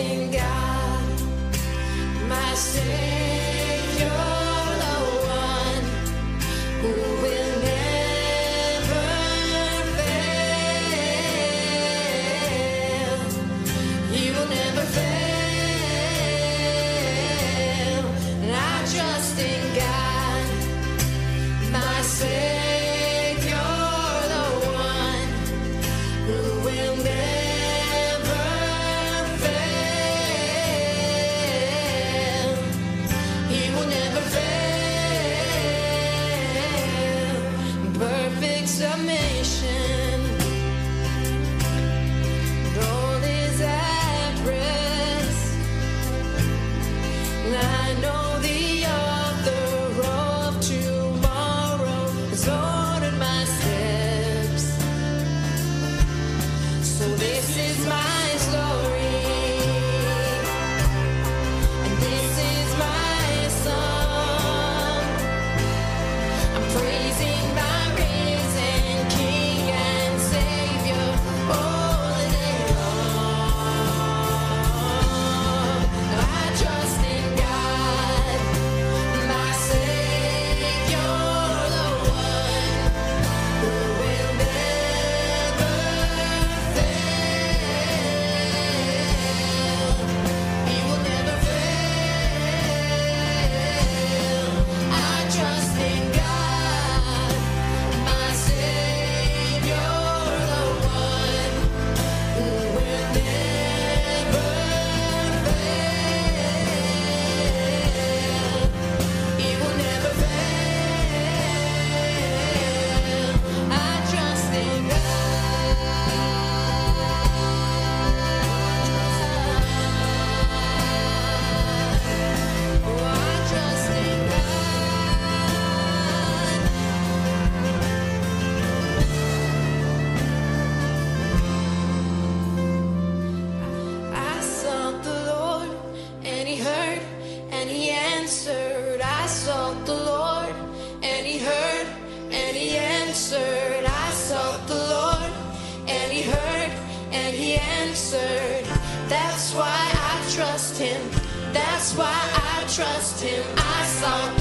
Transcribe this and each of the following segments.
trust in God, my Savior, trust Him. I sought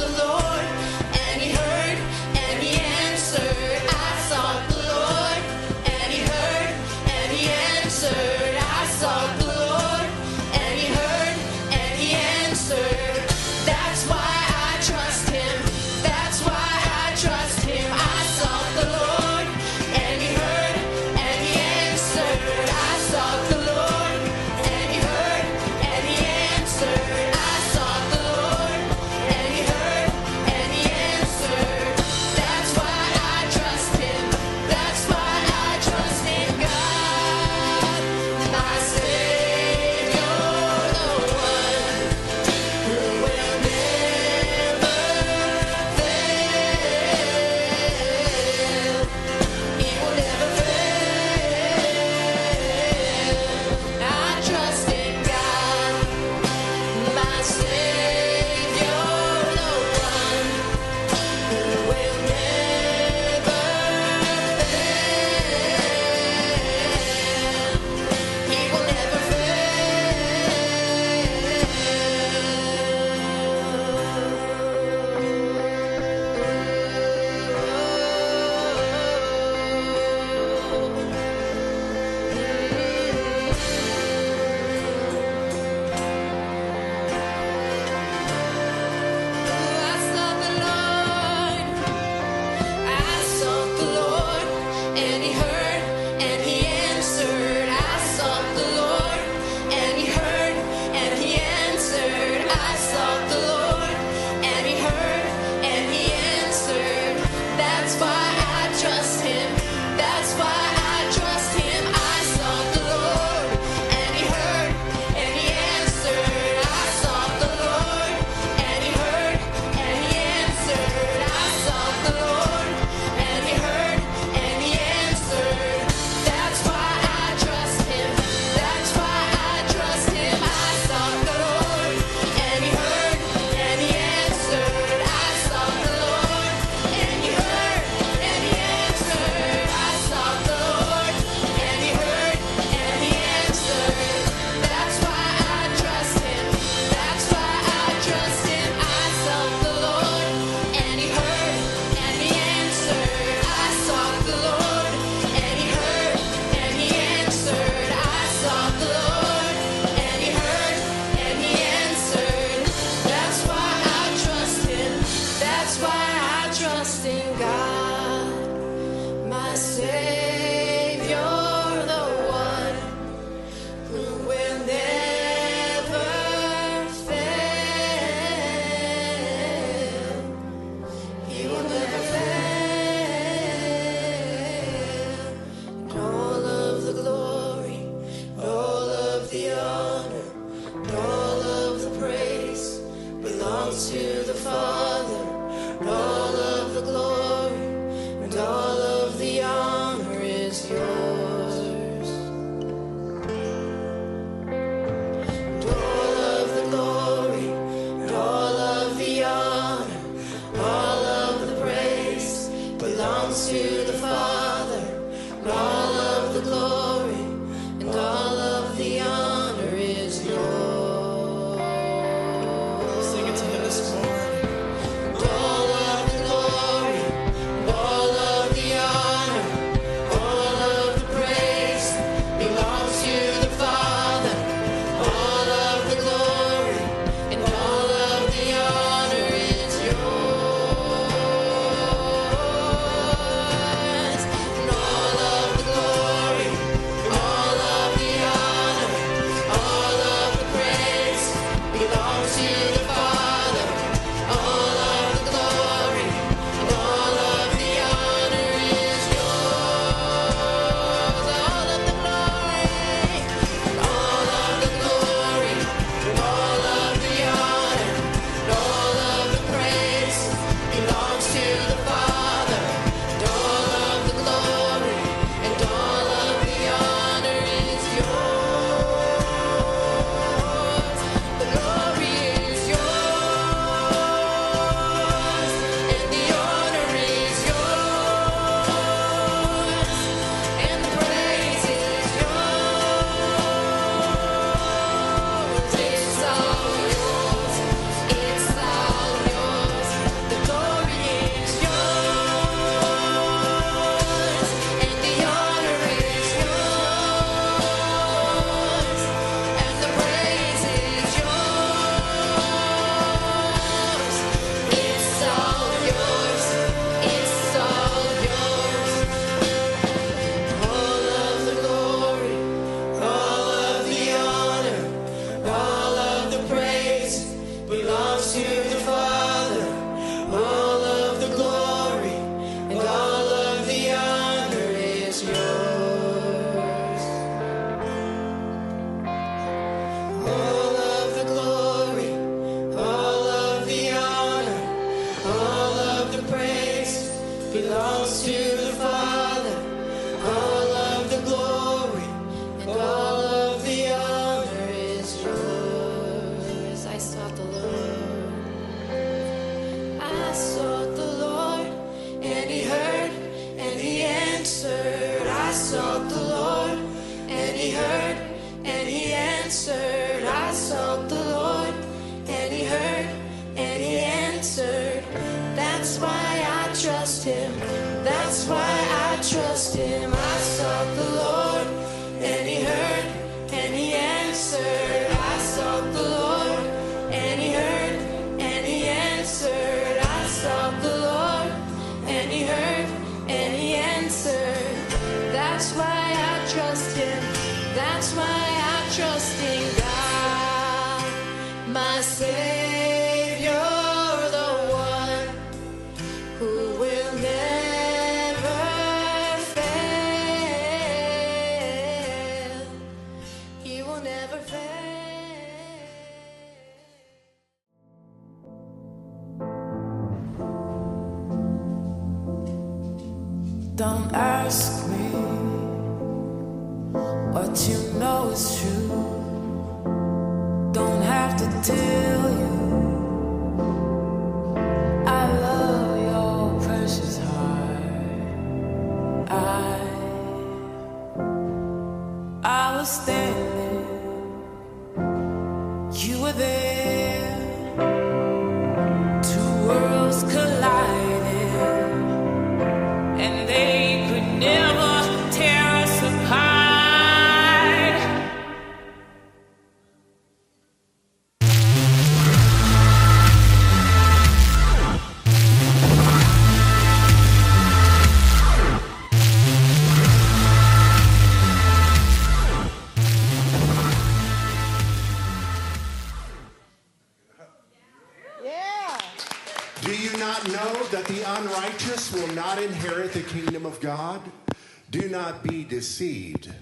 deceived.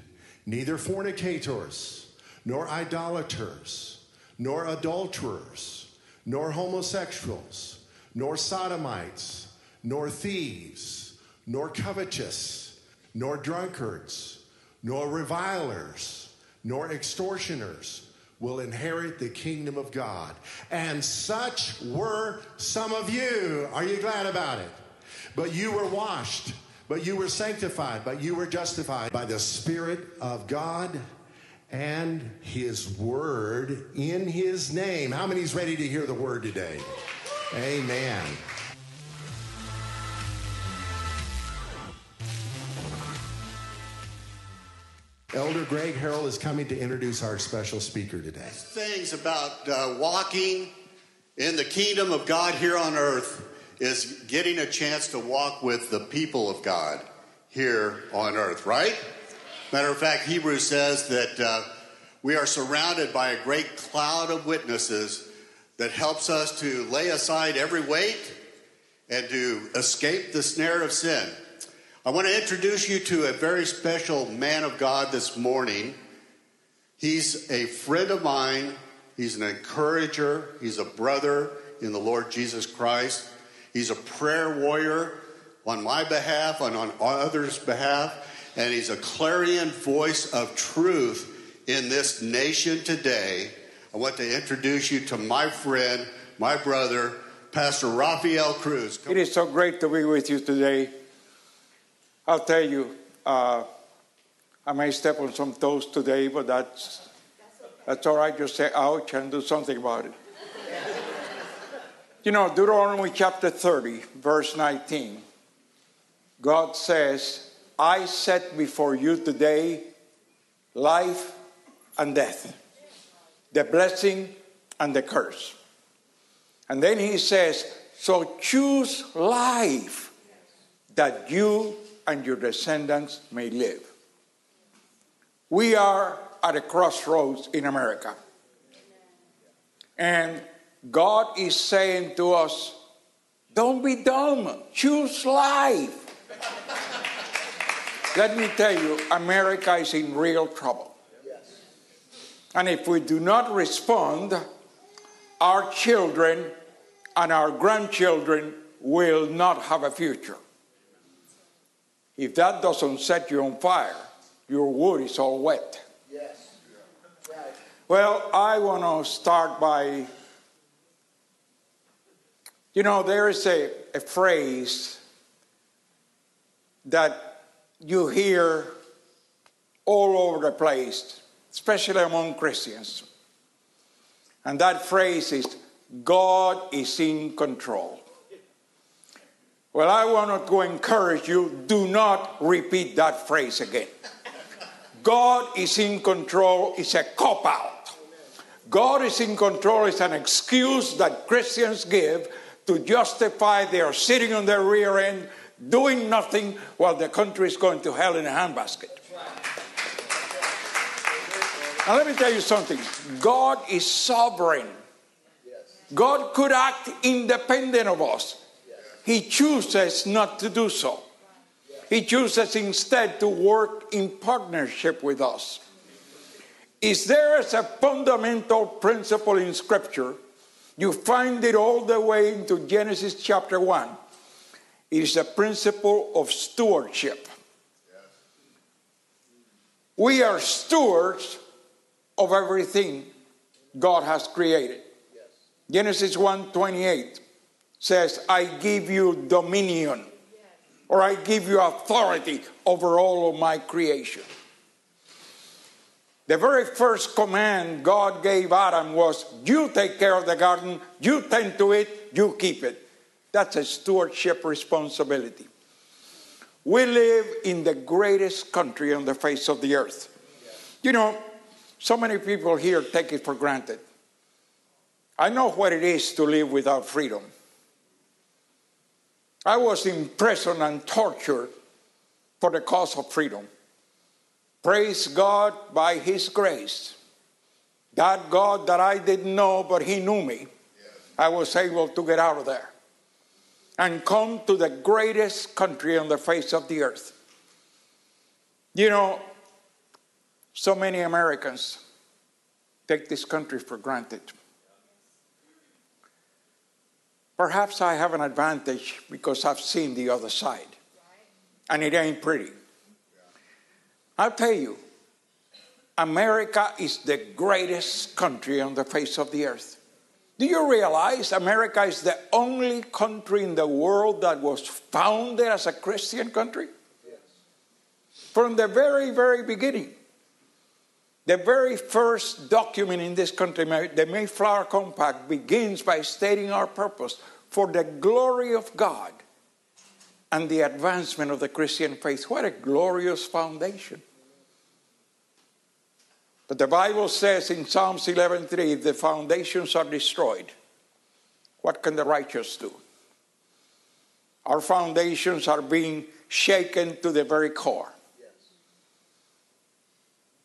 Neither fornicators, nor idolaters, nor adulterers, nor homosexuals, nor sodomites, nor thieves, nor covetous, nor drunkards, nor revilers, nor extortioners will inherit the kingdom of God. And such were some of you. Are you glad about it? But you were washed, but you were sanctified, but you were justified by the Spirit of God and His Word in His name. How many's ready to hear the Word today? Amen. Elder Greg Harrell is coming to introduce our special speaker today. things about uh, walking in the kingdom of God here on earth is getting a chance to walk with the people of God here on earth, right? Matter of fact, Hebrews says that uh, we are surrounded by a great cloud of witnesses that helps us to lay aside every weight and to escape the snare of sin. I want to introduce you to a very special man of God this morning. He's a friend of mine. He's an encourager. He's a brother in the Lord Jesus Christ. He's a prayer warrior on my behalf and on others' behalf. And he's a clarion voice of truth in this nation today. I want to introduce you to my friend, my brother, Pastor Rafael Cruz. It is so great to be with you today. I'll tell you, uh, I may step on some toes today, but that's, that's all right. Just say ouch and do something about it. You know, Deuteronomy chapter 30, verse 19, God says, I set before you today life and death, the blessing and the curse. And then he says, So choose life that you and your descendants may live. We are at a crossroads in America. And God is saying to us, don't be dumb, choose life. Let me tell you, America is in real trouble. And if we do not respond, our children and our grandchildren will not have a future. If that doesn't set you on fire, your wood is all wet. Yes. Right. Well, I want to start by, you know, there is a, a phrase that you hear all over the place, especially among Christians. And that phrase is God is in control. Well, I want to encourage you do not repeat that phrase again. God is in control is a cop out. God is in control is an excuse that Christians give to justify they are sitting on their rear end doing nothing while the country is going to hell in a handbasket. Now, let me tell you something God is sovereign. God could act independent of us. He chooses not to do so. He chooses instead to work in partnership with us. Is there a fundamental principle in Scripture? You find it all the way into Genesis chapter 1. It is a principle of stewardship. We are stewards of everything God has created. Genesis 1 28 says, I give you dominion, or I give you authority over all of my creation. The very first command God gave Adam was, You take care of the garden, you tend to it, you keep it. That's a stewardship responsibility. We live in the greatest country on the face of the earth. You know, so many people here take it for granted. I know what it is to live without freedom. I was imprisoned and tortured for the cause of freedom. Praise God by His grace. That God that I didn't know, but He knew me, I was able to get out of there. and come to the greatest country on the face of the earth. You know, so many Americans take this country for granted. Perhaps I have an advantage because I've seen the other side, and it ain't pretty. I'll tell you, America is the greatest country on the face of the earth. Do you realize America is the only country in the world that was founded as a Christian country? Yes. From the very, very beginning. The very first document in this country, the Mayflower Compact, begins by stating our purpose for the glory of God and the advancement of the Christian faith. What a glorious foundation. But the Bible says in Psalms 11:3, if the foundations are destroyed, what can the righteous do? Our foundations are being shaken to the very core.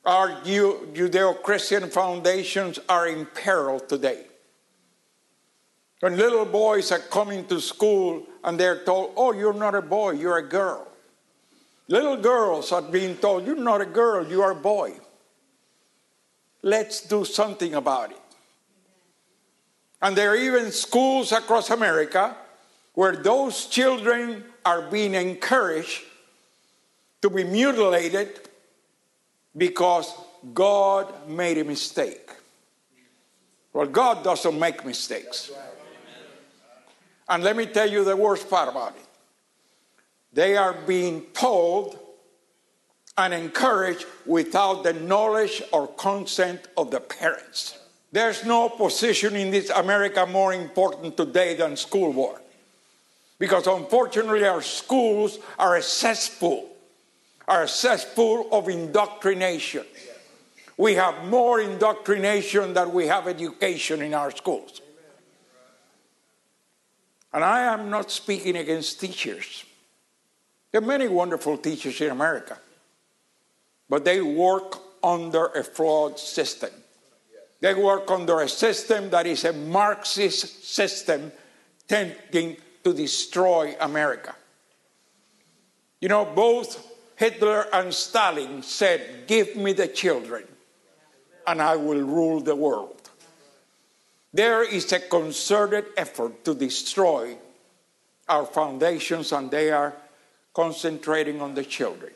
Our Judeo Christian foundations are in peril today. When little boys are coming to school and they're told, oh, you're not a boy, you're a girl. Little girls are being told, you're not a girl, you are a boy. Let's do something about it. And there are even schools across America where those children are being encouraged to be mutilated because God made a mistake. Well, God doesn't make mistakes. And let me tell you the worst part about it. They are being told and encouraged without the knowledge or consent of the parents. There's no position in this America more important today than school board. Because unfortunately, our schools are a cesspool are a cesspool of indoctrination. We have more indoctrination than we have education in our schools. And I am not speaking against teachers. There are many wonderful teachers in America, but they work under a flawed system. They work under a system that is a Marxist system tending to destroy America. You know, both Hitler and Stalin said, Give me the children, and I will rule the world. There is a concerted effort to destroy our foundations, and they are concentrating on the children.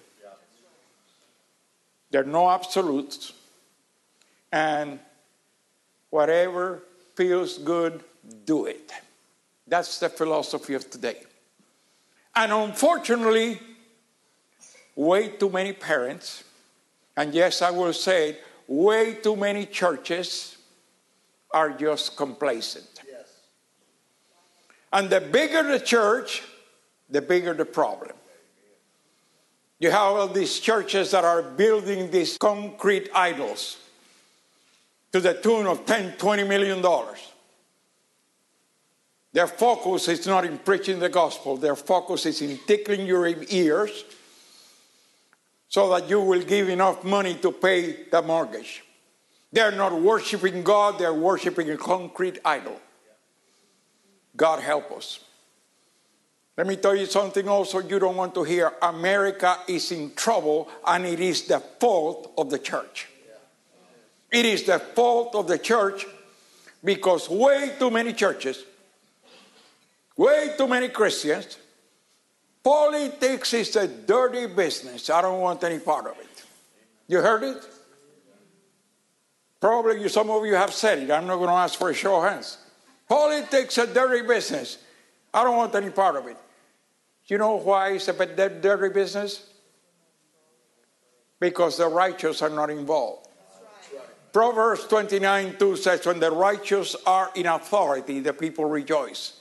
There are no absolutes, and whatever feels good, do it. That's the philosophy of today. And unfortunately, way too many parents, and yes, I will say, way too many churches are just complacent. Yes. And the bigger the church, the bigger the problem. You have all these churches that are building these concrete idols to the tune of 10, 20 million dollars. Their focus is not in preaching the gospel, their focus is in tickling your ears so that you will give enough money to pay the mortgage. They're not worshiping God, they're worshiping a concrete idol. God help us. Let me tell you something also you don't want to hear. America is in trouble, and it is the fault of the church. It is the fault of the church because way too many churches, way too many Christians Politics is a dirty business. I don't want any part of it. You heard it? Probably you, some of you have said it. I'm not going to ask for a show of hands. Politics is a dirty business. I don't want any part of it. You know why it's a dirty business? Because the righteous are not involved. Proverbs 29 2 says, When the righteous are in authority, the people rejoice.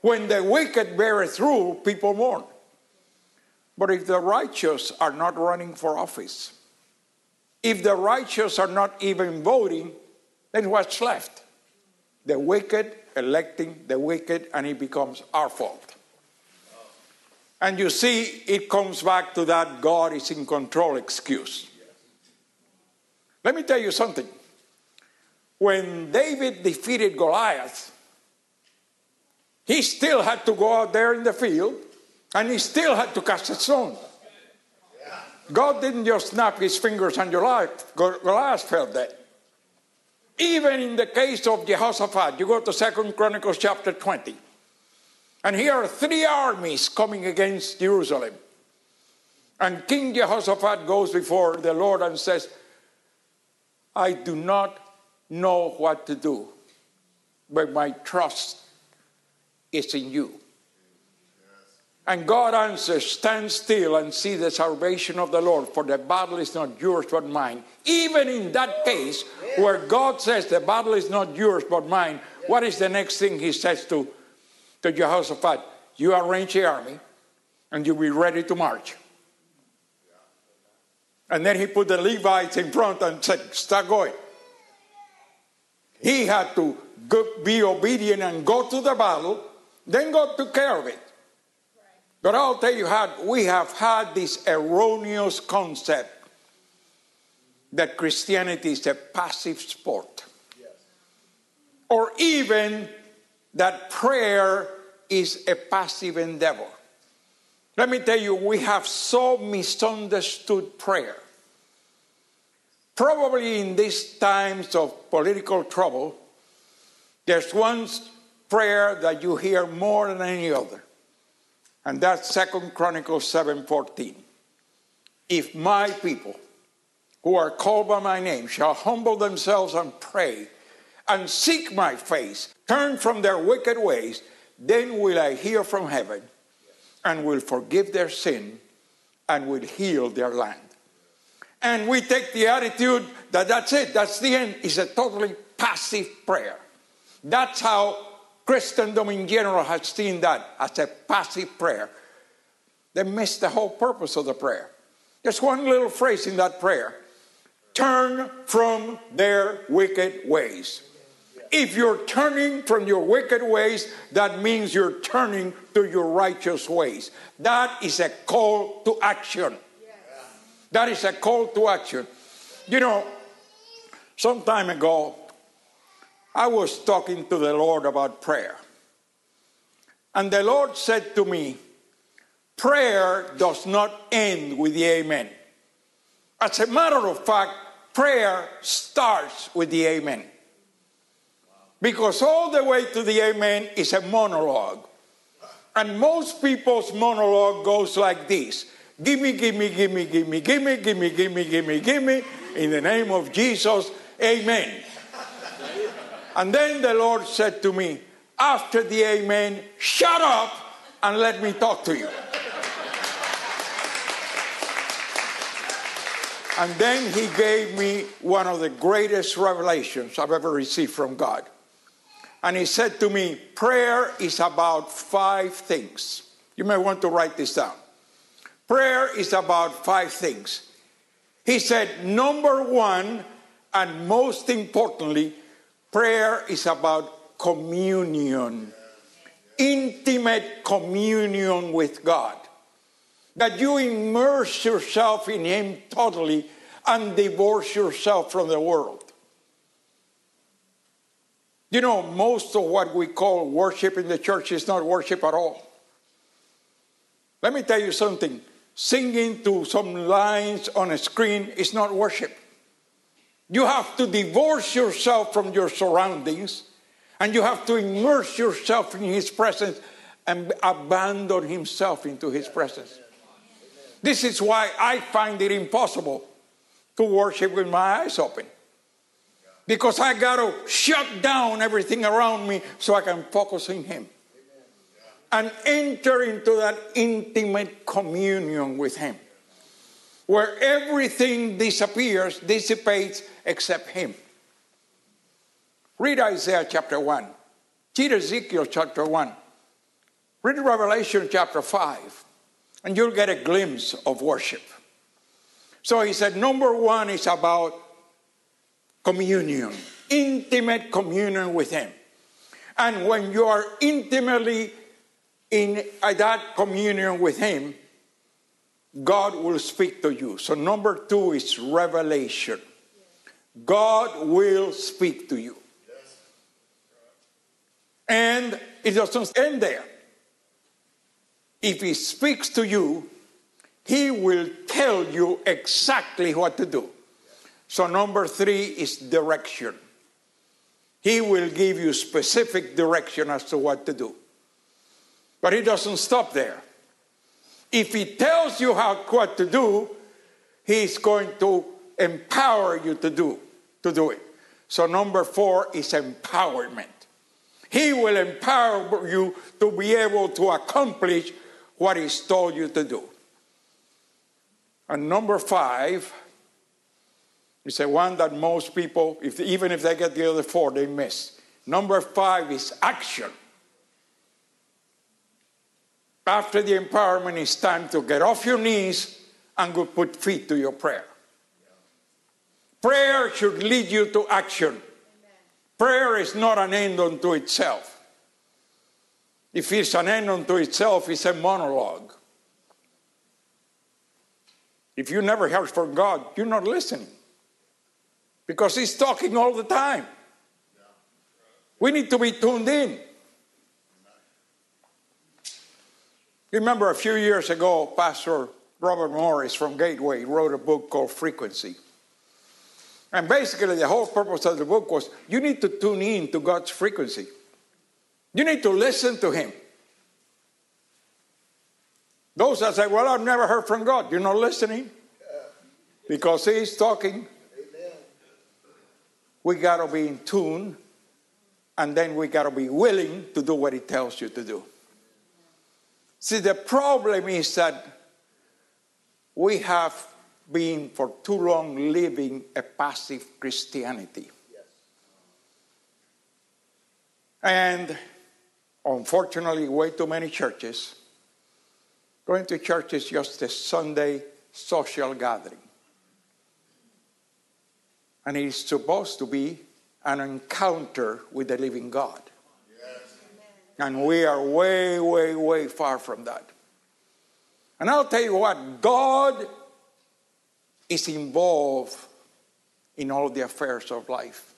When the wicked beareth rule, people mourn. But if the righteous are not running for office, if the righteous are not even voting, then what's left? The wicked electing the wicked, and it becomes our fault. And you see, it comes back to that God is in control excuse. Let me tell you something. When David defeated Goliath, he still had to go out there in the field and he still had to cast a stone. God didn't just snap his fingers and life, Goliath fell dead. Even in the case of Jehoshaphat, you go to Second Chronicles chapter 20, and here are three armies coming against Jerusalem. And King Jehoshaphat goes before the Lord and says, I do not know what to do, but my trust is in you. And God answers, Stand still and see the salvation of the Lord, for the battle is not yours but mine. Even in that case, where God says the battle is not yours but mine, what is the next thing he says to, to Jehoshaphat? You arrange the army and you be ready to march. And then he put the Levites in front and said, Start going. He had to go, be obedient and go to the battle, then God took care of it. But I'll tell you how we have had this erroneous concept that Christianity is a passive sport. Yes. Or even that prayer is a passive endeavor. Let me tell you, we have so misunderstood prayer. Probably in these times of political trouble, there's one prayer that you hear more than any other. And that's Second Chronicles 7:14. If my people who are called by my name shall humble themselves and pray and seek my face, turn from their wicked ways, then will I hear from heaven and will forgive their sin and will heal their land. And we take the attitude that that's it, that's the end. It's a totally passive prayer. That's how Christendom in general has seen that as a passive prayer. They miss the whole purpose of the prayer. There's one little phrase in that prayer turn from their wicked ways. If you're turning from your wicked ways, that means you're turning to your righteous ways. That is a call to action. That is a call to action. You know, some time ago, I was talking to the Lord about prayer. And the Lord said to me, Prayer does not end with the amen. As a matter of fact, prayer starts with the amen. Because all the way to the amen is a monologue. And most people's monologue goes like this Gimme, gimme, gimme, gimme, gimme, gimme, gimme, gimme, gimme, in the name of Jesus, amen. And then the Lord said to me, after the amen, shut up and let me talk to you. And then he gave me one of the greatest revelations I've ever received from God. And he said to me, Prayer is about five things. You may want to write this down. Prayer is about five things. He said, Number one, and most importantly, Prayer is about communion, intimate communion with God. That you immerse yourself in Him totally and divorce yourself from the world. You know, most of what we call worship in the church is not worship at all. Let me tell you something singing to some lines on a screen is not worship. You have to divorce yourself from your surroundings and you have to immerse yourself in His presence and abandon Himself into His presence. This is why I find it impossible to worship with my eyes open. Because I got to shut down everything around me so I can focus on Him and enter into that intimate communion with Him where everything disappears, dissipates, except Him. Read Isaiah chapter 1. Read Ezekiel chapter 1. Read Revelation chapter 5, and you'll get a glimpse of worship. So he said, number one is about communion, intimate communion with Him. And when you are intimately in that communion with Him, God will speak to you. So, number two is revelation. God will speak to you. And it doesn't end there. If he speaks to you, he will tell you exactly what to do. So, number three is direction. He will give you specific direction as to what to do. But he doesn't stop there. If he tells you how what to do, he's going to empower you to do to do it. So number 4 is empowerment. He will empower you to be able to accomplish what he's told you to do. And number 5 is the one that most people, if, even if they get the other four, they miss. Number five is action. After the empowerment, it's time to get off your knees and go put feet to your prayer. Prayer should lead you to action. Prayer is not an end unto itself. If it's an end unto itself, it's a monologue. If you never heard from God, you're not listening because He's talking all the time. We need to be tuned in. Remember a few years ago, Pastor Robert Morris from Gateway wrote a book called Frequency. And basically, the whole purpose of the book was you need to tune in to God's frequency. You need to listen to Him. Those that say, Well, I've never heard from God, you're not listening because He's talking. We got to be in tune, and then we got to be willing to do what He tells you to do. See, the problem is that we have been for too long living a passive Christianity. And unfortunately, way too many churches. Going to church is just a Sunday social gathering. And it is supposed to be an encounter with the living God. And we are way, way, way far from that. And I'll tell you what, God is involved in all the affairs of life.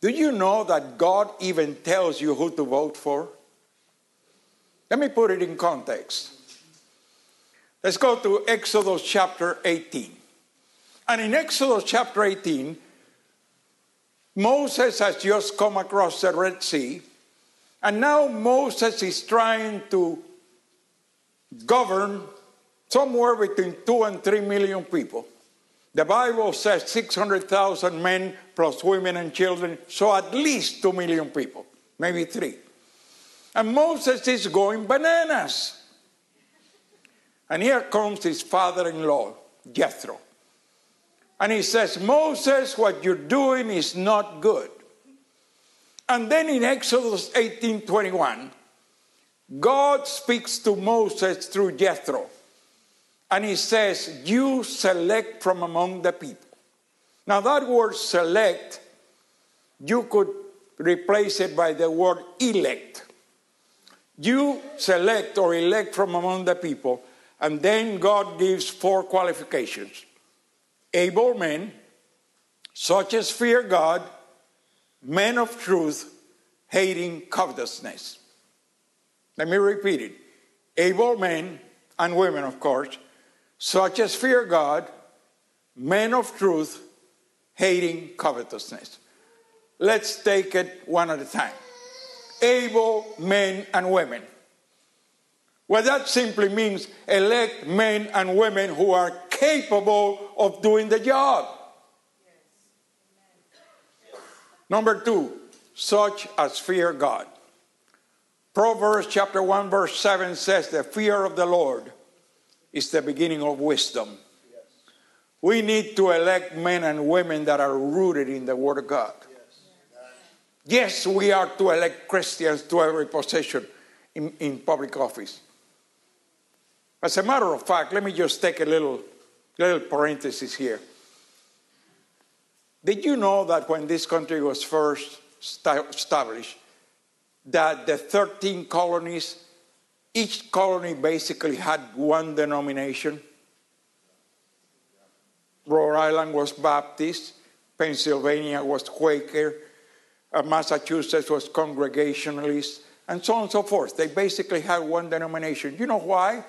Do you know that God even tells you who to vote for? Let me put it in context. Let's go to Exodus chapter 18. And in Exodus chapter 18, Moses has just come across the Red Sea, and now Moses is trying to govern somewhere between two and three million people. The Bible says 600,000 men plus women and children, so at least two million people, maybe three. And Moses is going bananas. And here comes his father in law, Jethro. And he says, Moses, what you're doing is not good. And then in Exodus 18 21, God speaks to Moses through Jethro. And he says, You select from among the people. Now, that word select, you could replace it by the word elect. You select or elect from among the people, and then God gives four qualifications able men, such as fear God, men of truth, hating covetousness. Let me repeat it able men and women, of course, such as fear God, men of truth, hating covetousness. Let's take it one at a time. Able men and women. Well, that simply means elect men and women who are capable of doing the job. Number two, such as fear God. Proverbs chapter 1, verse 7 says, The fear of the Lord is the beginning of wisdom. We need to elect men and women that are rooted in the Word of God. Yes, we are to elect Christians to every position in, in public office. As a matter of fact, let me just take a little, little parenthesis here. Did you know that when this country was first established, that the 13 colonies, each colony basically had one denomination? Rhode Island was Baptist, Pennsylvania was Quaker, uh, Massachusetts was Congregationalist, and so on and so forth. They basically had one denomination. You know why?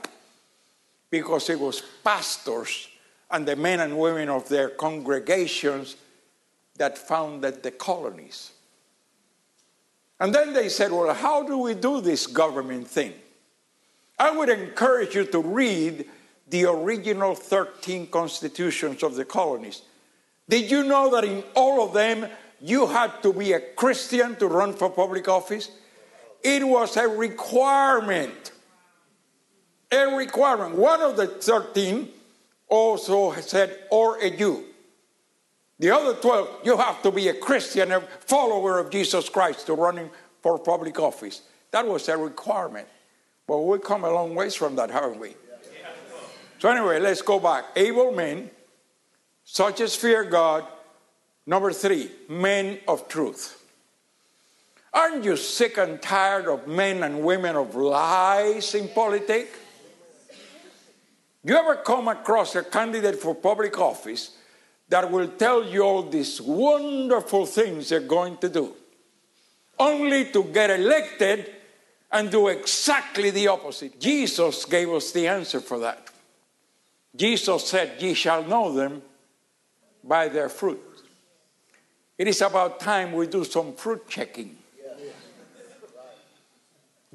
Because it was pastors and the men and women of their congregations that founded the colonies. And then they said, Well, how do we do this government thing? I would encourage you to read the original 13 constitutions of the colonies. Did you know that in all of them you had to be a Christian to run for public office? It was a requirement. A requirement. One of the 13 also said, or a Jew. The other 12, you have to be a Christian, a follower of Jesus Christ to running for public office. That was a requirement. But we've come a long ways from that, haven't we? So, anyway, let's go back. Able men, such as fear God. Number three, men of truth. Aren't you sick and tired of men and women of lies in politics? You ever come across a candidate for public office that will tell you all these wonderful things they're going to do, only to get elected and do exactly the opposite? Jesus gave us the answer for that. Jesus said, Ye shall know them by their fruit. It is about time we do some fruit checking.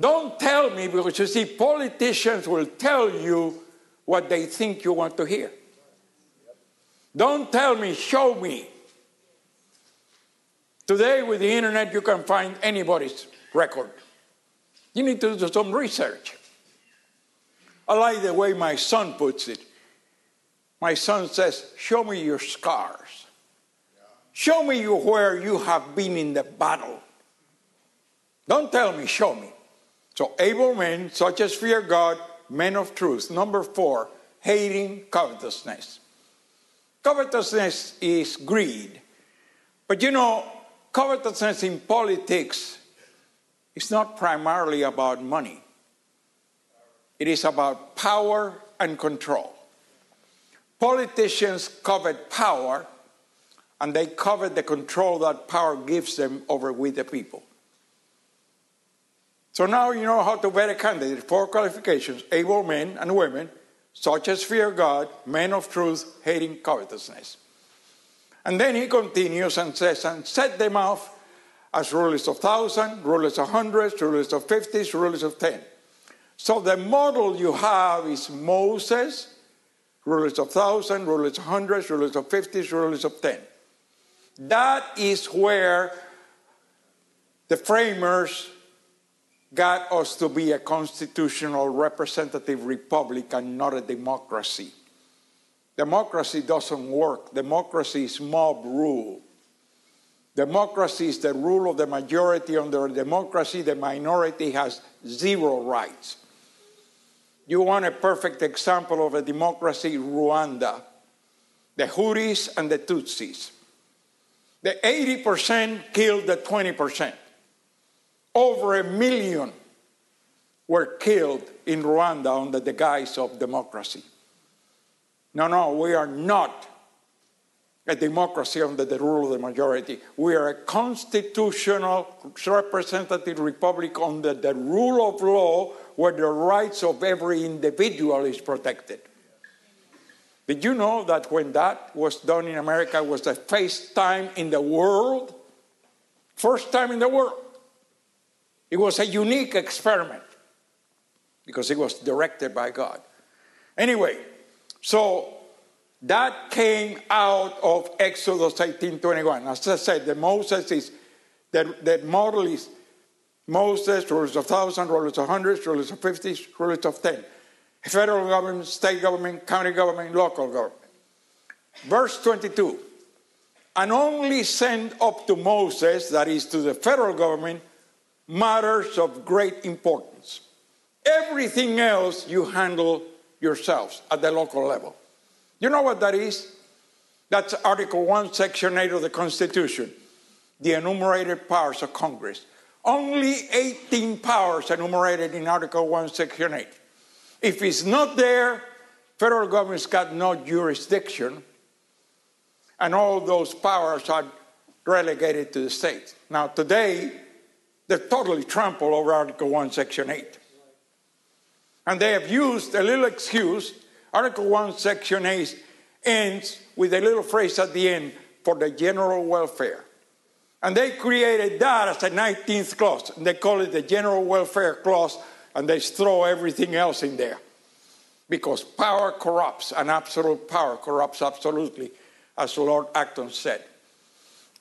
Don't tell me because you see, politicians will tell you what they think you want to hear. Don't tell me, show me. Today, with the internet, you can find anybody's record. You need to do some research. I like the way my son puts it. My son says, Show me your scars. Show me you where you have been in the battle. Don't tell me, show me. So, able men, such as fear God, men of truth. Number four, hating covetousness. Covetousness is greed. But you know, covetousness in politics is not primarily about money, it is about power and control. Politicians covet power and they covet the control that power gives them over with the people. So now you know how to vet a candidate. Four qualifications able men and women, such as fear God, men of truth, hating covetousness. And then he continues and says, and set them off as rulers of thousand, rulers of hundreds, rulers of fifties, rulers of ten. So the model you have is Moses, rulers of thousand, rulers of hundreds, rulers of fifties, rulers of ten. That is where the framers got us to be a constitutional representative republic and not a democracy. Democracy doesn't work. Democracy is mob rule. Democracy is the rule of the majority. Under democracy, the minority has zero rights. You want a perfect example of a democracy? Rwanda. The Hutus and the Tutsis. The 80% killed the 20%. Over a million were killed in Rwanda under the guise of democracy. No, no, we are not a democracy under the rule of the majority. We are a constitutional representative republic under the rule of law where the rights of every individual is protected. Did you know that when that was done in America it was the first time in the world? First time in the world. It was a unique experiment because it was directed by God. Anyway, so that came out of Exodus 18:21. As I said, the Moses is that, the model is Moses, rulers of thousand, rulers of hundreds, rulers of fifties, rulers of ten. Federal government, state government, county government, local government. Verse 22. And only send up to Moses, that is to the federal government, matters of great importance. Everything else you handle yourselves at the local level. You know what that is? That's Article 1, Section 8 of the Constitution, the enumerated powers of Congress. Only 18 powers enumerated in Article 1, Section 8. If it's not there, federal government's got no jurisdiction, and all those powers are relegated to the states. Now, today, they're totally trampled over Article 1, Section 8. And they have used a little excuse. Article 1, Section 8 ends with a little phrase at the end for the general welfare. And they created that as a 19th clause. And they call it the general welfare clause, and they throw everything else in there. Because power corrupts, and absolute power corrupts absolutely, as Lord Acton said.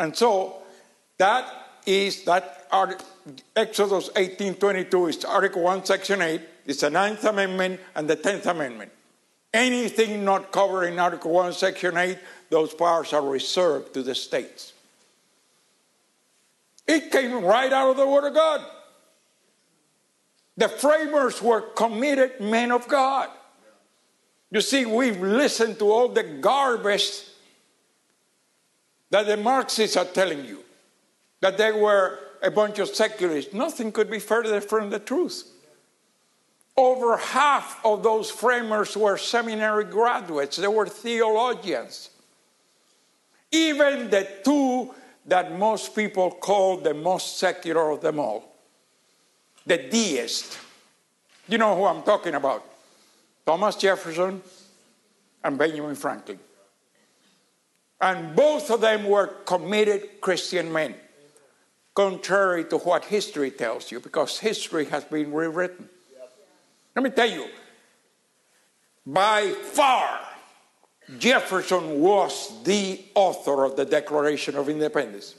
And so that is that Exodus 18:22 is Article 1, Section 8. It's the Ninth Amendment and the Tenth Amendment. Anything not covered in Article 1, Section 8, those powers are reserved to the states. It came right out of the Word of God. The framers were committed men of God. You see, we've listened to all the garbage that the Marxists are telling you, that they were a bunch of secularists. Nothing could be further from the truth. Over half of those framers were seminary graduates, they were theologians. Even the two that most people call the most secular of them all the deist. You know who I'm talking about? Thomas Jefferson and Benjamin Franklin. And both of them were committed Christian men, contrary to what history tells you, because history has been rewritten. Let me tell you, by far, Jefferson was the author of the Declaration of Independence.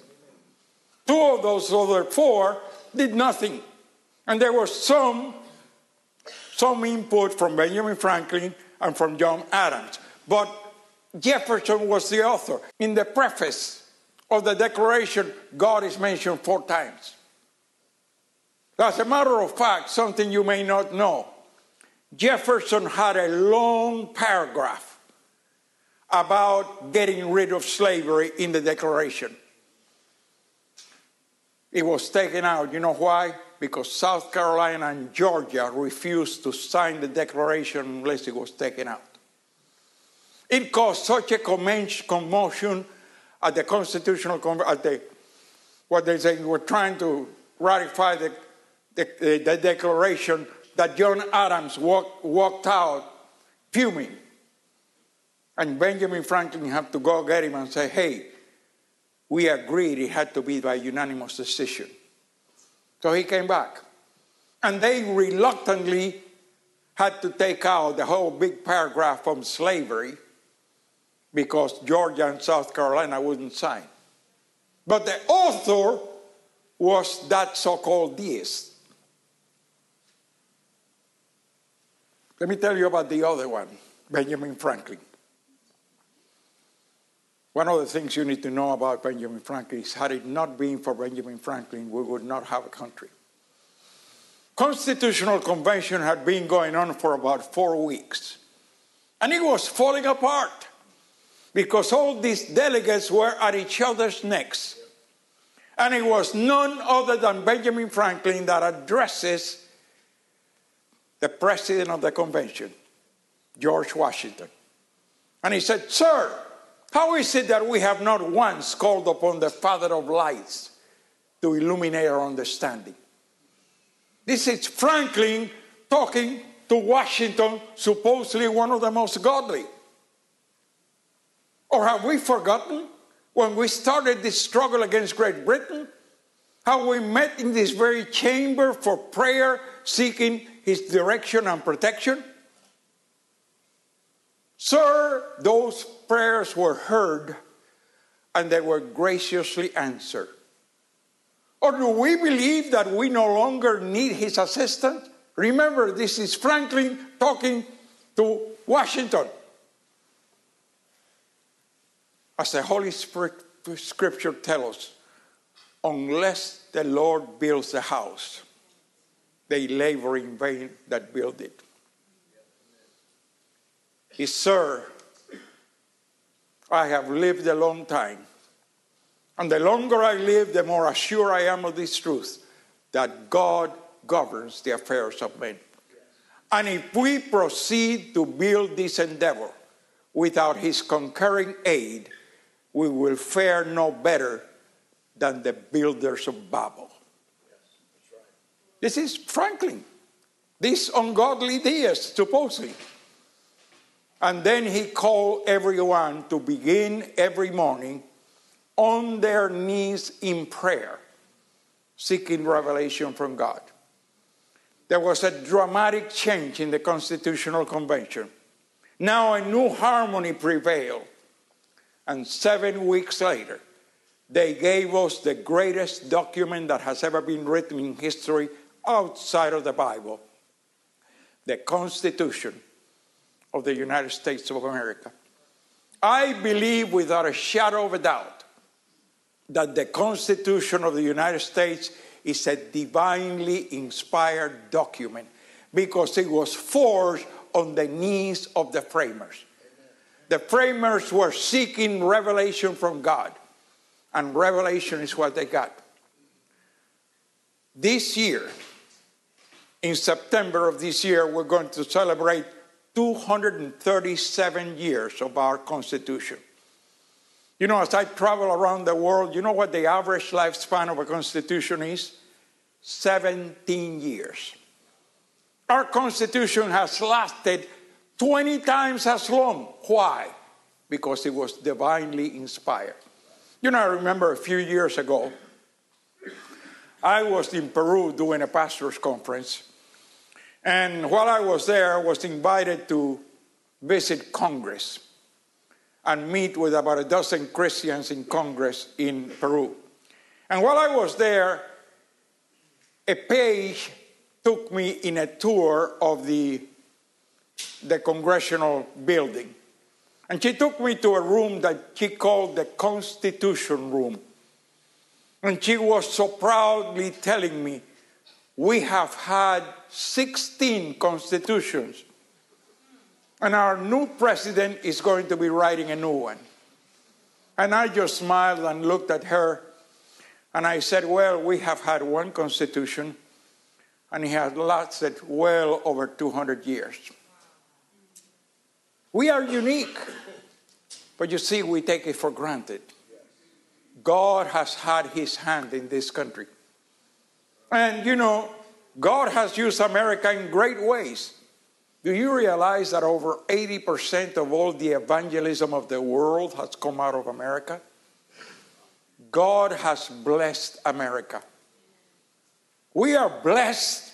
Two of those other four did nothing. And there was some, some input from Benjamin Franklin and from John Adams. But Jefferson was the author. In the preface of the Declaration, God is mentioned four times. As a matter of fact, something you may not know Jefferson had a long paragraph about getting rid of slavery in the Declaration. It was taken out. You know why? Because South Carolina and Georgia refused to sign the Declaration unless it was taken out. It caused such a commotion at the Constitutional at the what they say were trying to ratify the, the, the Declaration that John Adams walk, walked out fuming. And Benjamin Franklin had to go get him and say, hey, we agreed it had to be by unanimous decision. So he came back. And they reluctantly had to take out the whole big paragraph from slavery because Georgia and South Carolina wouldn't sign. But the author was that so called deist. Let me tell you about the other one, Benjamin Franklin. One of the things you need to know about Benjamin Franklin is had it not been for Benjamin Franklin, we would not have a country. Constitutional Convention had been going on for about four weeks. And it was falling apart because all these delegates were at each other's necks. And it was none other than Benjamin Franklin that addresses the president of the convention, George Washington. And he said, Sir, how is it that we have not once called upon the Father of lights to illuminate our understanding? This is Franklin talking to Washington, supposedly one of the most godly. Or have we forgotten when we started this struggle against Great Britain? How we met in this very chamber for prayer, seeking his direction and protection? Sir, those prayers were heard and they were graciously answered. Or do we believe that we no longer need his assistance? Remember, this is Franklin talking to Washington. As the Holy Spirit Scripture tells us, unless the Lord builds the house, they labor in vain that build it. He, Sir, I have lived a long time. And the longer I live, the more assured I am of this truth that God governs the affairs of men. And if we proceed to build this endeavor without his concurring aid, we will fare no better than the builders of Babel. This is Franklin, this ungodly deist, supposedly. And then he called everyone to begin every morning on their knees in prayer, seeking revelation from God. There was a dramatic change in the Constitutional Convention. Now a new harmony prevailed. And seven weeks later, they gave us the greatest document that has ever been written in history outside of the Bible the Constitution of the United States of America. I believe without a shadow of a doubt that the Constitution of the United States is a divinely inspired document because it was forged on the knees of the framers. The framers were seeking revelation from God, and revelation is what they got. This year, in September of this year, we're going to celebrate 237 years of our Constitution. You know, as I travel around the world, you know what the average lifespan of a Constitution is? 17 years. Our Constitution has lasted 20 times as long. Why? Because it was divinely inspired. You know, I remember a few years ago, I was in Peru doing a pastor's conference. And while I was there, I was invited to visit Congress and meet with about a dozen Christians in Congress in Peru. And while I was there, a page took me in a tour of the, the congressional building. And she took me to a room that she called the Constitution Room. And she was so proudly telling me, we have had 16 constitutions. And our new president is going to be writing a new one. And I just smiled and looked at her and I said, Well, we have had one constitution and it has lasted well over 200 years. We are unique, but you see, we take it for granted. God has had his hand in this country. And you know, God has used America in great ways. Do you realize that over 80% of all the evangelism of the world has come out of America? God has blessed America. We are blessed.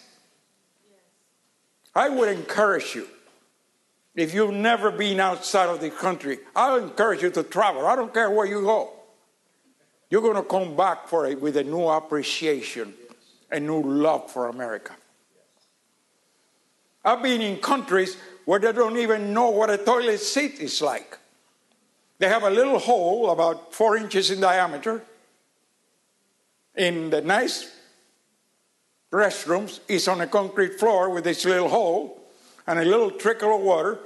I would encourage you, if you've never been outside of the country, I'll encourage you to travel. I don't care where you go. You're going to come back for it with a new appreciation, a new love for America. I've been in countries where they don't even know what a toilet seat is like. They have a little hole about four inches in diameter. In the nice restrooms, it's on a concrete floor with this little hole and a little trickle of water.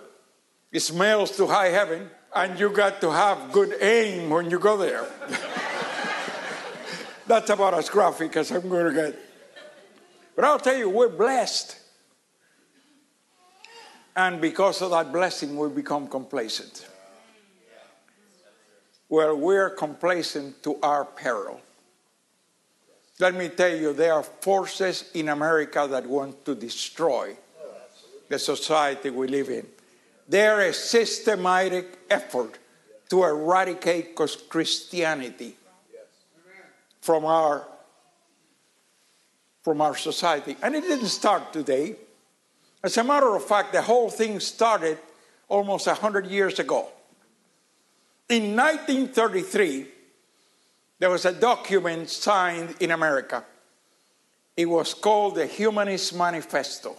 It smells to high heaven, and you got to have good aim when you go there. That's about as graphic as I'm going to get. But I'll tell you, we're blessed. And because of that blessing, we become complacent. Well, we're complacent to our peril. Let me tell you, there are forces in America that want to destroy the society we live in. There is systematic effort to eradicate Christianity from our, from our society. And it didn't start today. As a matter of fact, the whole thing started almost 100 years ago. In 1933, there was a document signed in America. It was called the Humanist Manifesto.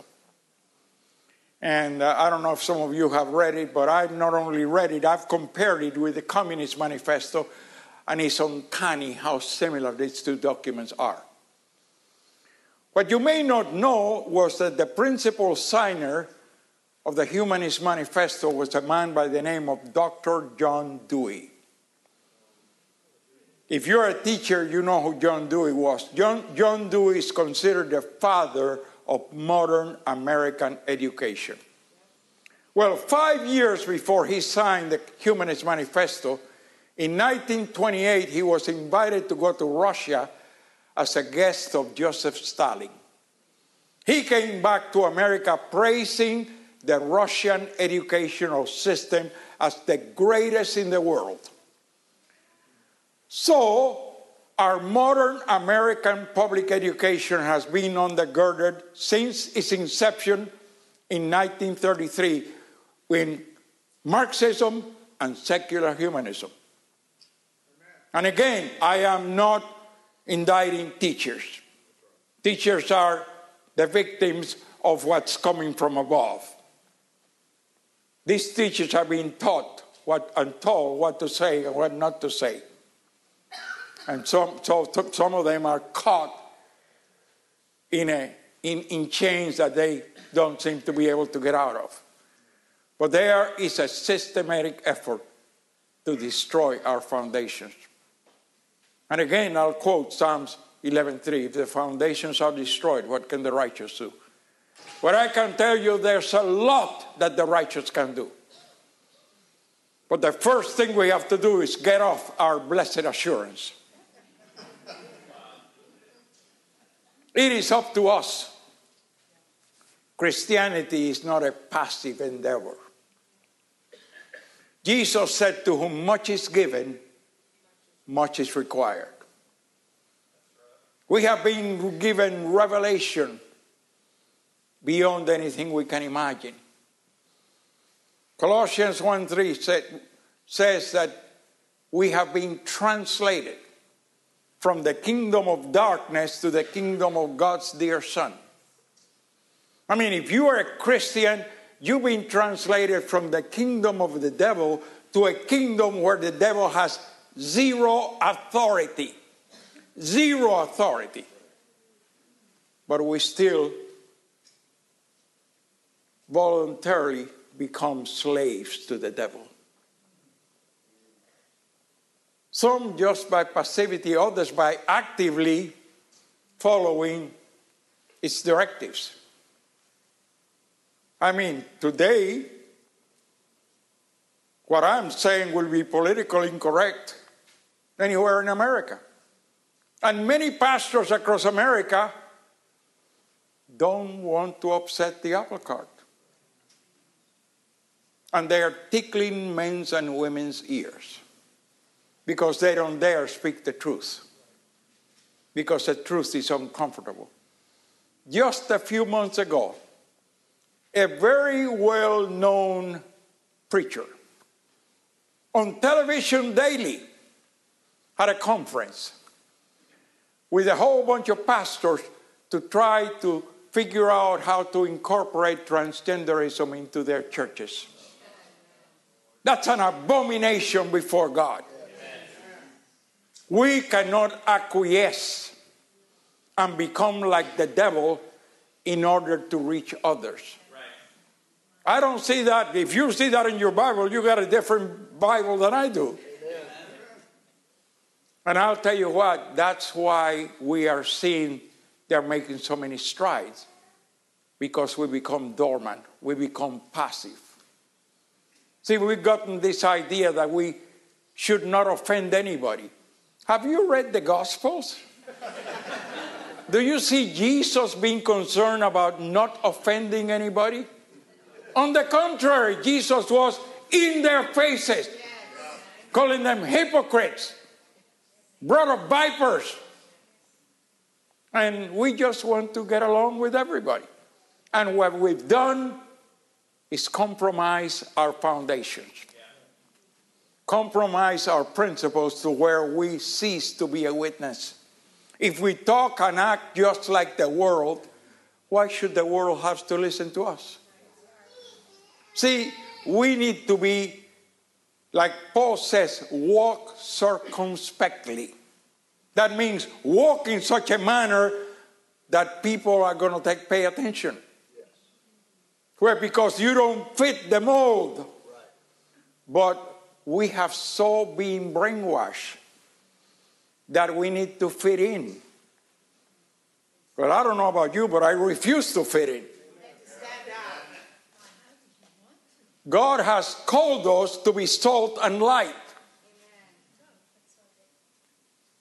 And uh, I don't know if some of you have read it, but I've not only read it, I've compared it with the Communist Manifesto, and it's uncanny how similar these two documents are. What you may not know was that the principal signer of the Humanist Manifesto was a man by the name of Dr. John Dewey. If you're a teacher, you know who John Dewey was. John, John Dewey is considered the father of modern American education. Well, five years before he signed the Humanist Manifesto, In 1928, he was invited to go to Russia as a guest of Joseph Stalin. He came back to America praising the Russian educational system as the greatest in the world. So, our modern American public education has been undergirded since its inception in 1933 in Marxism and secular humanism. And again, I am not indicting teachers. Teachers are the victims of what's coming from above. These teachers are being taught what and told what to say and what not to say. And some, so, some of them are caught in, a, in, in chains that they don't seem to be able to get out of. But there is a systematic effort to destroy our foundations. And again, I'll quote Psalms 11:3. If the foundations are destroyed, what can the righteous do? But I can tell you there's a lot that the righteous can do. But the first thing we have to do is get off our blessed assurance. It is up to us. Christianity is not a passive endeavor. Jesus said, To whom much is given, much is required. We have been given revelation beyond anything we can imagine. Colossians 1 3 said, says that we have been translated from the kingdom of darkness to the kingdom of God's dear Son. I mean, if you are a Christian, you've been translated from the kingdom of the devil to a kingdom where the devil has zero authority. Zero authority. But we still voluntarily become slaves to the devil. Some just by passivity, others by actively following its directives. I mean, today, what I'm saying will be politically incorrect anywhere in America. And many pastors across America don't want to upset the apple cart. And they are tickling men's and women's ears because they don't dare speak the truth, because the truth is uncomfortable. Just a few months ago, a very well known preacher on television daily had a conference with a whole bunch of pastors to try to figure out how to incorporate transgenderism into their churches. That's an abomination before God. We cannot acquiesce and become like the devil in order to reach others. I don't see that. If you see that in your Bible, you got a different Bible than I do. And I'll tell you what, that's why we are seeing they're making so many strides because we become dormant, we become passive. See, we've gotten this idea that we should not offend anybody. Have you read the Gospels? Do you see Jesus being concerned about not offending anybody? On the contrary, Jesus was in their faces, calling them hypocrites, brother vipers. And we just want to get along with everybody. And what we've done is compromise our foundations, compromise our principles to where we cease to be a witness. If we talk and act just like the world, why should the world have to listen to us? See, we need to be, like Paul says, walk circumspectly. That means walk in such a manner that people are going to take pay attention. Yes. Where because you don't fit the mold. Right. But we have so been brainwashed that we need to fit in. Well, I don't know about you, but I refuse to fit in. God has called us to be salt and light.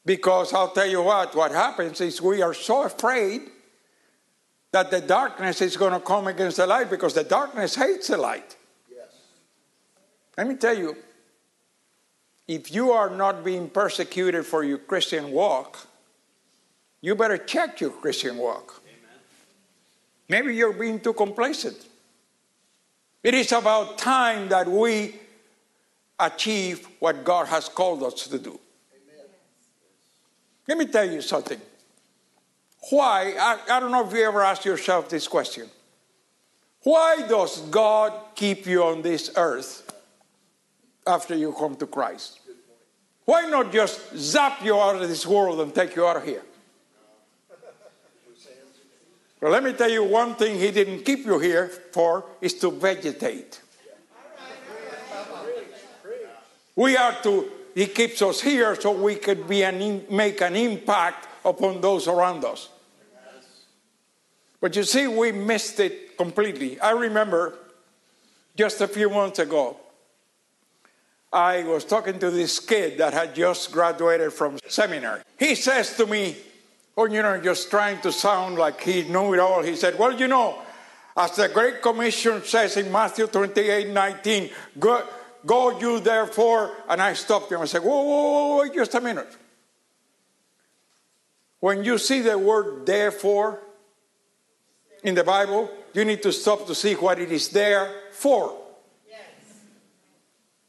Because I'll tell you what, what happens is we are so afraid that the darkness is going to come against the light because the darkness hates the light. Yes. Let me tell you, if you are not being persecuted for your Christian walk, you better check your Christian walk. Maybe you're being too complacent. It is about time that we achieve what God has called us to do. Let me tell you something. Why? I, I don't know if you ever asked yourself this question. Why does God keep you on this earth after you come to Christ? Why not just zap you out of this world and take you out of here? Well, let me tell you one thing He didn't keep you here for is to vegetate. We are to, He keeps us here so we could be an, make an impact upon those around us. But you see, we missed it completely. I remember just a few months ago, I was talking to this kid that had just graduated from seminary. He says to me, Oh, you know, just trying to sound like he knew it all. He said, Well, you know, as the Great Commission says in Matthew 28 19, go, go you therefore. And I stopped him. I said, Whoa, whoa, whoa, wait just a minute. When you see the word therefore in the Bible, you need to stop to see what it is there for.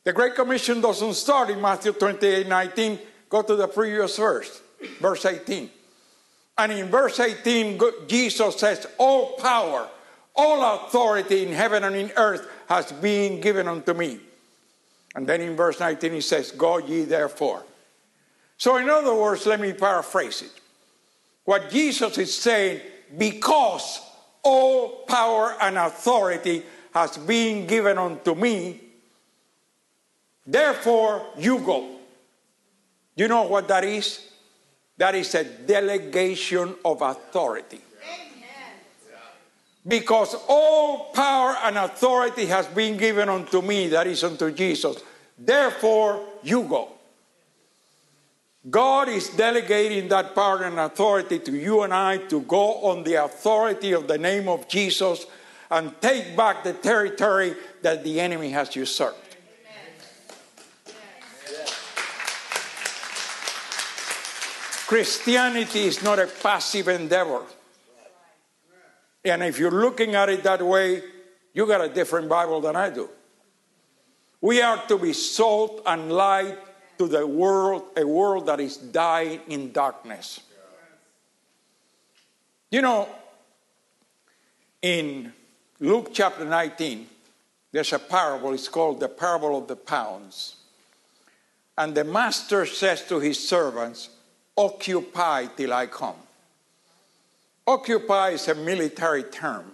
The Great Commission doesn't start in Matthew 28 19. Go to the previous verse, verse 18. And in verse 18, Jesus says, All power, all authority in heaven and in earth has been given unto me. And then in verse 19, he says, Go ye therefore. So, in other words, let me paraphrase it. What Jesus is saying, because all power and authority has been given unto me, therefore you go. You know what that is? That is a delegation of authority. Because all power and authority has been given unto me, that is unto Jesus. Therefore, you go. God is delegating that power and authority to you and I to go on the authority of the name of Jesus and take back the territory that the enemy has usurped. Christianity is not a passive endeavor. And if you're looking at it that way, you got a different Bible than I do. We are to be salt and light to the world, a world that is dying in darkness. You know, in Luke chapter 19, there's a parable, it's called the parable of the pounds. And the master says to his servants, Occupy till I come. Occupy is a military term.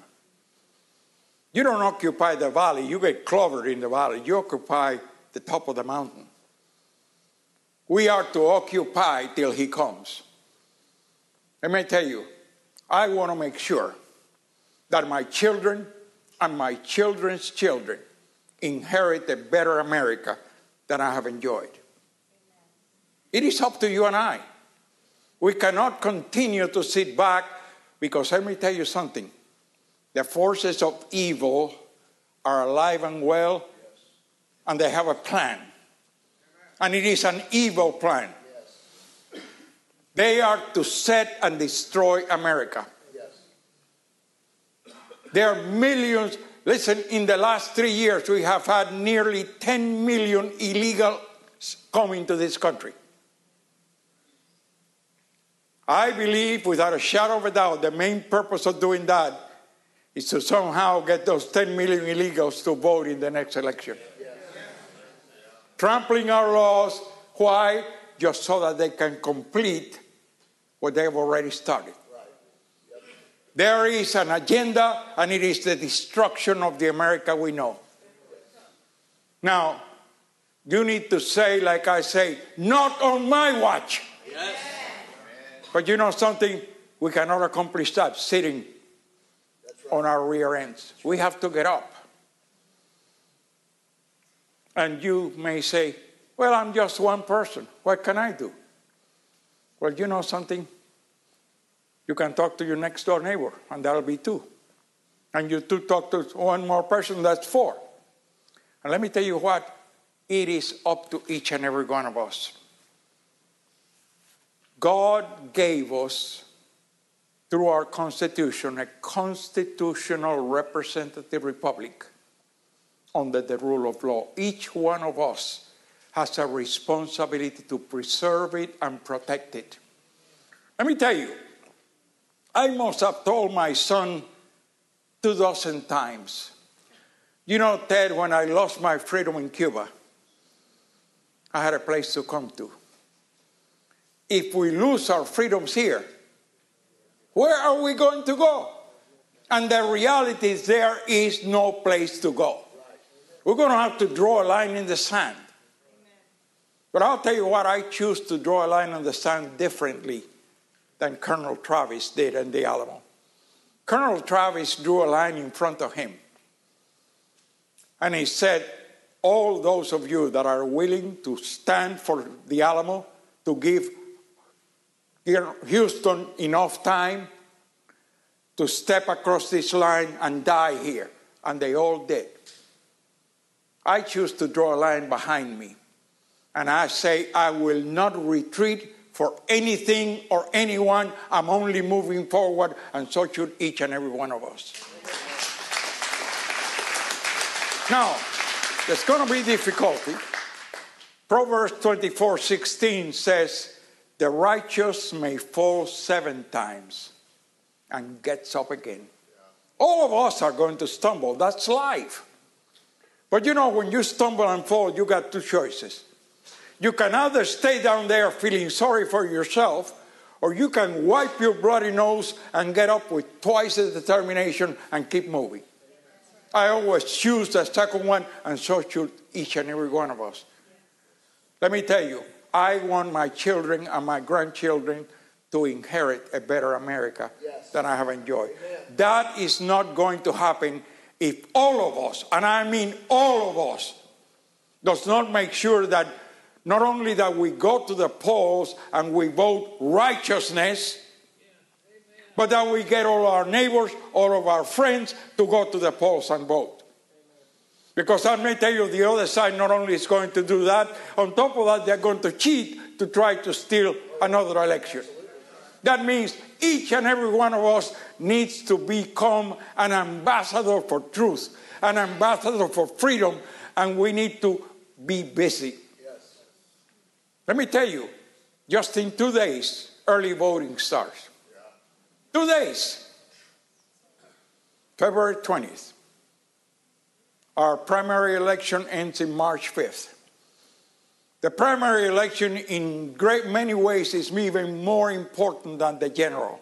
You don't occupy the valley, you get clovered in the valley. You occupy the top of the mountain. We are to occupy till he comes. Let me tell you, I want to make sure that my children and my children's children inherit a better America than I have enjoyed. It is up to you and I. We cannot continue to sit back because let me tell you something the forces of evil are alive and well, and they have a plan. And it is an evil plan. They are to set and destroy America. There are millions. Listen, in the last three years, we have had nearly 10 million illegals coming to this country. I believe, without a shadow of a doubt, the main purpose of doing that is to somehow get those 10 million illegals to vote in the next election. Trampling our laws. Why? Just so that they can complete what they have already started. There is an agenda, and it is the destruction of the America we know. Now, you need to say, like I say, not on my watch. Yes. But you know something? We cannot accomplish that sitting right. on our rear ends. We have to get up. And you may say, Well, I'm just one person. What can I do? Well, you know something? You can talk to your next door neighbor, and that'll be two. And you two talk to one more person, that's four. And let me tell you what, it is up to each and every one of us. God gave us, through our Constitution, a constitutional representative republic under the rule of law. Each one of us has a responsibility to preserve it and protect it. Let me tell you, I must have told my son two dozen times. You know, Ted, when I lost my freedom in Cuba, I had a place to come to. If we lose our freedoms here, where are we going to go? And the reality is there is no place to go. We're going to have to draw a line in the sand. But I'll tell you what, I choose to draw a line in the sand differently than Colonel Travis did in the Alamo. Colonel Travis drew a line in front of him. And he said, All those of you that are willing to stand for the Alamo, to give Houston enough time to step across this line and die here. And they all did. I choose to draw a line behind me. And I say, I will not retreat for anything or anyone. I'm only moving forward, and so should each and every one of us. Now, there's going to be difficulty. Proverbs 24 16 says, The righteous may fall seven times and gets up again. All of us are going to stumble. That's life. But you know, when you stumble and fall, you got two choices. You can either stay down there feeling sorry for yourself, or you can wipe your bloody nose and get up with twice the determination and keep moving. I always choose the second one, and so should each and every one of us. Let me tell you, I want my children and my grandchildren to inherit a better America yes. than I have enjoyed. Amen. That is not going to happen if all of us, and I mean all of us, does not make sure that not only that we go to the polls and we vote righteousness, but that we get all our neighbors, all of our friends to go to the polls and vote. Because I may tell you, the other side not only is going to do that, on top of that, they're going to cheat to try to steal another election. That means each and every one of us needs to become an ambassador for truth, an ambassador for freedom, and we need to be busy. Yes. Let me tell you, just in two days, early voting starts. Yeah. Two days. February 20th. Our primary election ends in March 5th. The primary election, in great many ways, is even more important than the general.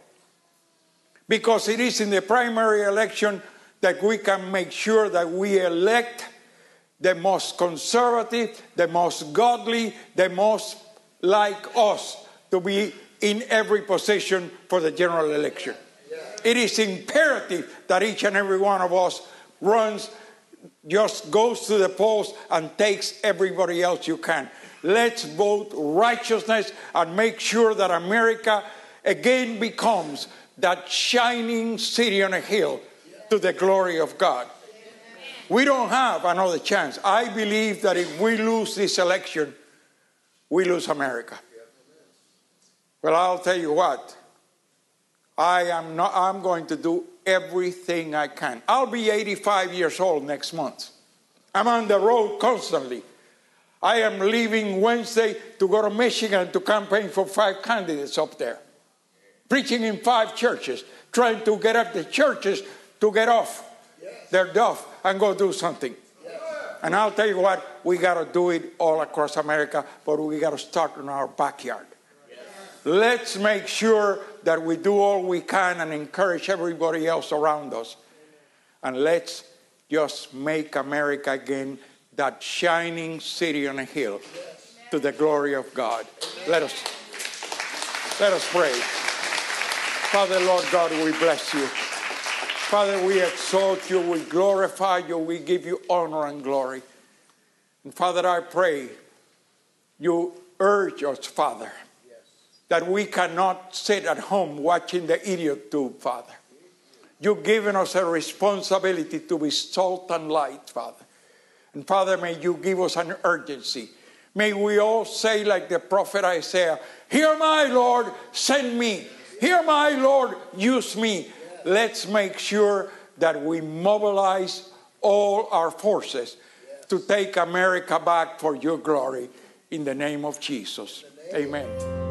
Because it is in the primary election that we can make sure that we elect the most conservative, the most godly, the most like us to be in every position for the general election. It is imperative that each and every one of us runs, just goes to the polls and takes everybody else you can. Let's vote righteousness and make sure that America again becomes that shining city on a hill to the glory of God. We don't have another chance. I believe that if we lose this election, we lose America. Well, I'll tell you what. I am not I'm going to do everything I can. I'll be 85 years old next month. I'm on the road constantly. I am leaving Wednesday to go to Michigan to campaign for five candidates up there. Preaching in five churches, trying to get up the churches to get off yes. their duff and go do something. Yes. And I'll tell you what, we got to do it all across America, but we got to start in our backyard. Yes. Let's make sure that we do all we can and encourage everybody else around us. And let's just make America again that shining city on a hill to the glory of God. Let us let us pray. Father, Lord God, we bless you. Father, we exalt you, we glorify you, we give you honor and glory. And Father, I pray you urge us, Father, that we cannot sit at home watching the idiot tube, Father. You've given us a responsibility to be salt and light, Father. And Father, may you give us an urgency. May we all say, like the prophet Isaiah, Here my Lord, send me. Here my Lord, use me. Let's make sure that we mobilize all our forces to take America back for your glory in the name of Jesus. Amen.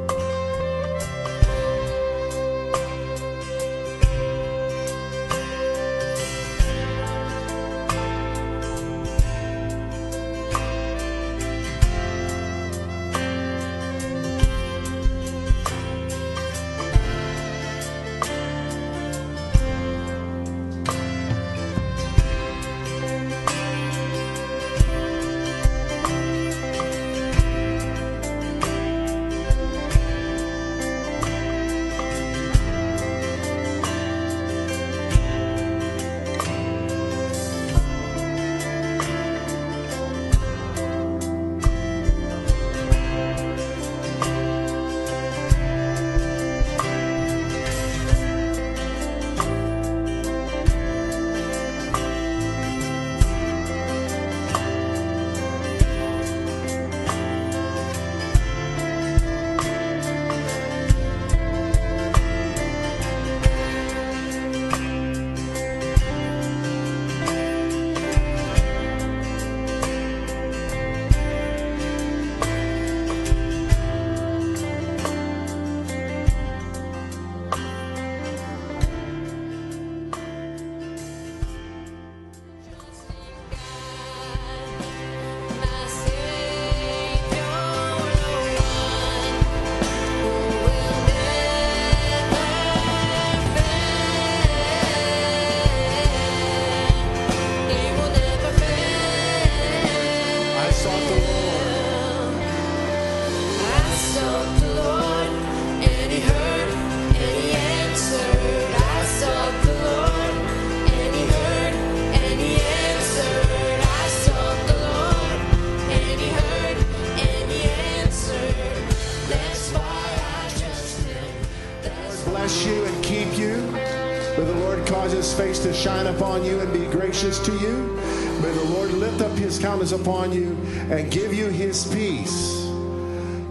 Gracious to you. May the Lord lift up his countenance upon you and give you his peace.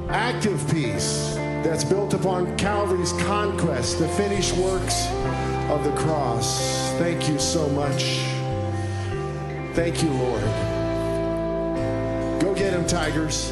Active peace that's built upon Calvary's conquest, the finished works of the cross. Thank you so much. Thank you, Lord. Go get him, Tigers.